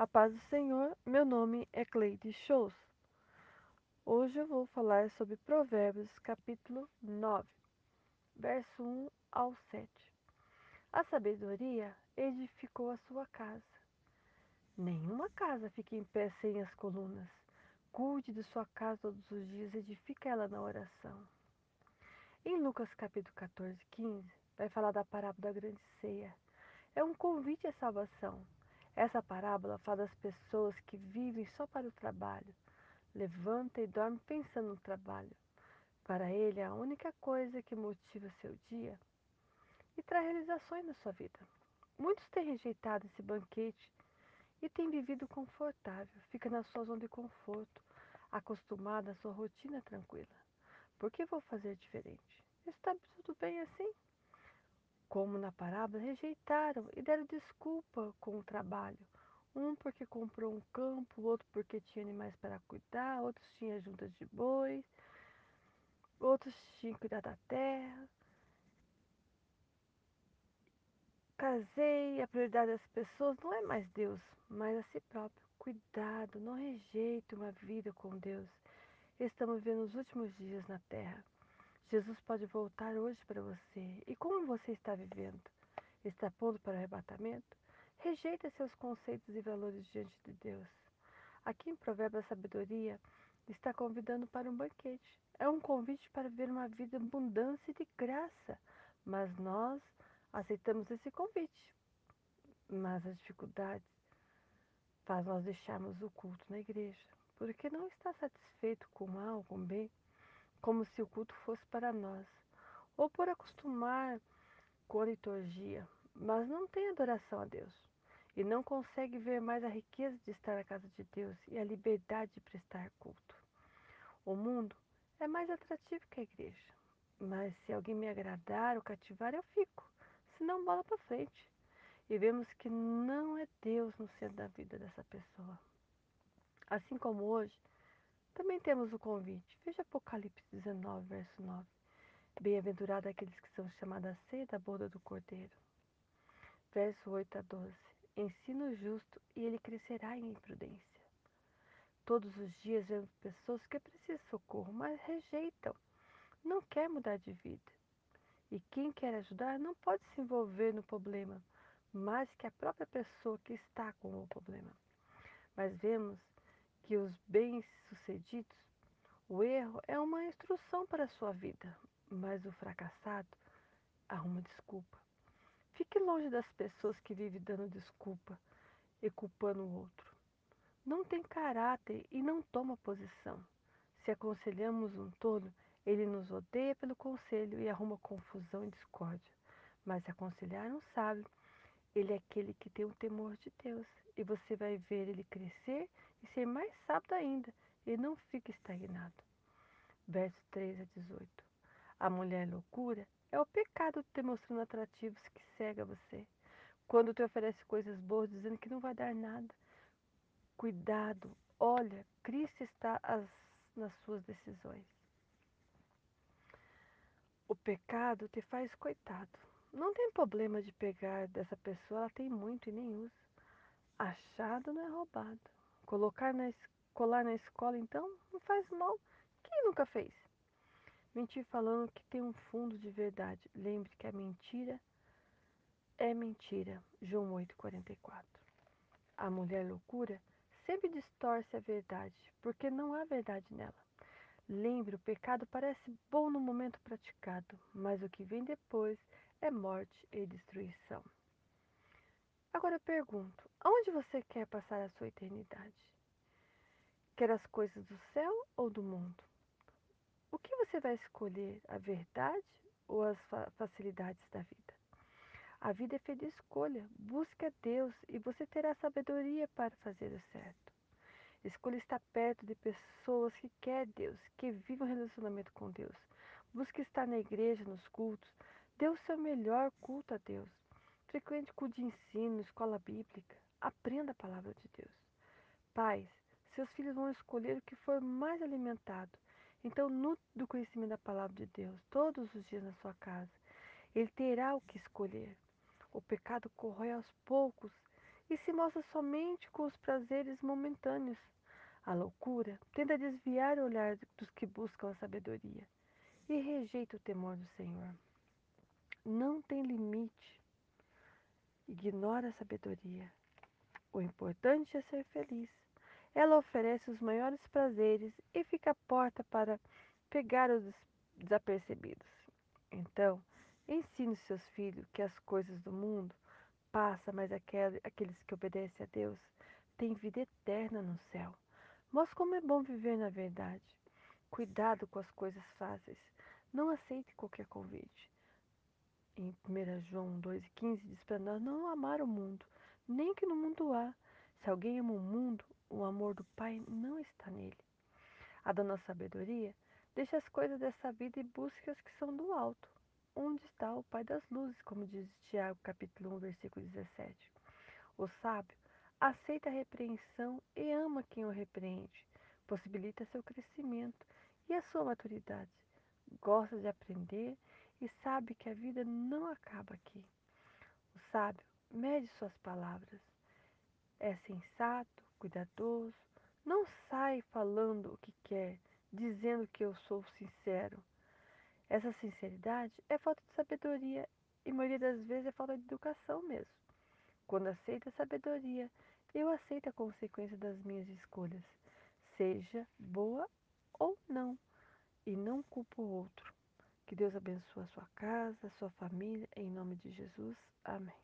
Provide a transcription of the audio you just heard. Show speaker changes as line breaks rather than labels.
A paz do Senhor, meu nome é Cleide Shows. Hoje eu vou falar sobre Provérbios, capítulo 9, verso 1 ao 7. A sabedoria edificou a sua casa. Nenhuma casa fica em pé sem as colunas. Cuide de sua casa todos os dias, edifica ela na oração. Em Lucas capítulo 14, 15, vai falar da parábola da grande ceia. É um convite à salvação. Essa parábola fala das pessoas que vivem só para o trabalho, levanta e dorme pensando no trabalho. Para ele, é a única coisa que motiva seu dia e traz realizações na sua vida. Muitos têm rejeitado esse banquete e têm vivido confortável, fica na sua zona de conforto, acostumado à sua rotina tranquila. Por que vou fazer diferente? Está tudo bem assim? Como na parábola, rejeitaram e deram desculpa com o trabalho. Um porque comprou um campo, outro porque tinha animais para cuidar, outros tinham juntas de bois, outros tinham que cuidar da terra. Casei, a prioridade das pessoas não é mais Deus, mas a si próprio. Cuidado, não rejeite uma vida com Deus. Estamos vivendo os últimos dias na terra. Jesus pode voltar hoje para você. E como você está vivendo? Está pronto para o arrebatamento? Rejeita seus conceitos e valores diante de Deus. Aqui em Provérbio a Sabedoria está convidando para um banquete. É um convite para viver uma vida abundância de graça. Mas nós aceitamos esse convite. Mas as dificuldades faz nós deixarmos o culto na igreja. Porque não está satisfeito com o mal, com o bem como se o culto fosse para nós, ou por acostumar com a liturgia, mas não tem adoração a Deus e não consegue ver mais a riqueza de estar na casa de Deus e a liberdade de prestar culto. O mundo é mais atrativo que a igreja, mas se alguém me agradar ou cativar, eu fico, senão bola para frente. E vemos que não é Deus no centro da vida dessa pessoa. Assim como hoje, também temos o convite. Veja Apocalipse 19, verso 9. Bem-aventurado aqueles que são chamados a ceia da boda do Cordeiro. Verso 8 a 12. Ensina o justo e ele crescerá em imprudência. Todos os dias vemos pessoas que precisam de socorro, mas rejeitam. Não quer mudar de vida. E quem quer ajudar não pode se envolver no problema, mais que a própria pessoa que está com o problema. Mas vemos que os bem-sucedidos, o erro é uma instrução para a sua vida, mas o fracassado arruma desculpa. Fique longe das pessoas que vivem dando desculpa e culpando o outro. Não tem caráter e não toma posição. Se aconselhamos um tolo, ele nos odeia pelo conselho e arruma confusão e discórdia. Mas se aconselhar um sábio, ele é aquele que tem o temor de Deus. E você vai ver ele crescer e ser mais sábio ainda, e não fica estagnado. Verso 3 a 18. A mulher loucura é o pecado te mostrando atrativos que cega você. Quando te oferece coisas boas dizendo que não vai dar nada. Cuidado, olha, Cristo está as, nas suas decisões. O pecado te faz coitado. Não tem problema de pegar dessa pessoa, ela tem muito e nem usa. Achado não é roubado. Colocar na, colar na escola, então, não faz mal. Quem nunca fez? Mentir falando que tem um fundo de verdade. Lembre que a mentira é mentira. João 8,44. A mulher loucura sempre distorce a verdade, porque não há verdade nela. Lembre, o pecado parece bom no momento praticado, mas o que vem depois é morte e destruição. Agora eu pergunto: aonde você quer passar a sua eternidade? Quer as coisas do céu ou do mundo? O que você vai escolher, a verdade ou as facilidades da vida? A vida é feita de escolha. Busque a Deus e você terá sabedoria para fazer o certo. Escolha estar perto de pessoas que querem Deus, que vivem um relacionamento com Deus. Busque estar na igreja, nos cultos. Dê o seu melhor culto a Deus. Frequente culto de ensino, escola bíblica. Aprenda a palavra de Deus. Pais, seus filhos vão escolher o que for mais alimentado. Então, nutre do conhecimento da palavra de Deus todos os dias na sua casa. Ele terá o que escolher. O pecado corrói aos poucos e se mostra somente com os prazeres momentâneos. A loucura tenta desviar o olhar dos que buscam a sabedoria e rejeita o temor do Senhor. Não tem limite. Ignora a sabedoria. O importante é ser feliz. Ela oferece os maiores prazeres e fica à porta para pegar os desapercebidos. Então, ensine seus filhos que as coisas do mundo passam, mas aqueles que obedecem a Deus têm vida eterna no céu. Mostre como é bom viver na verdade. Cuidado com as coisas fáceis. Não aceite qualquer convite. Em 1 João 2,15 diz para nós não amar o mundo, nem que no mundo há. Se alguém ama o mundo, o amor do Pai não está nele. A nossa sabedoria deixa as coisas dessa vida e busque as que são do alto, onde está o Pai das luzes, como diz Tiago capítulo 1, versículo 17. O sábio aceita a repreensão e ama quem o repreende, possibilita seu crescimento e a sua maturidade. Gosta de aprender e sabe que a vida não acaba aqui. O sábio mede suas palavras, é sensato, cuidadoso, não sai falando o que quer, dizendo que eu sou sincero. Essa sinceridade é falta de sabedoria e, maioria das vezes, é falta de educação mesmo. Quando aceita a sabedoria, eu aceito a consequência das minhas escolhas, seja boa ou não, e não culpo o outro. Que Deus abençoe a sua casa, a sua família, em nome de Jesus. Amém.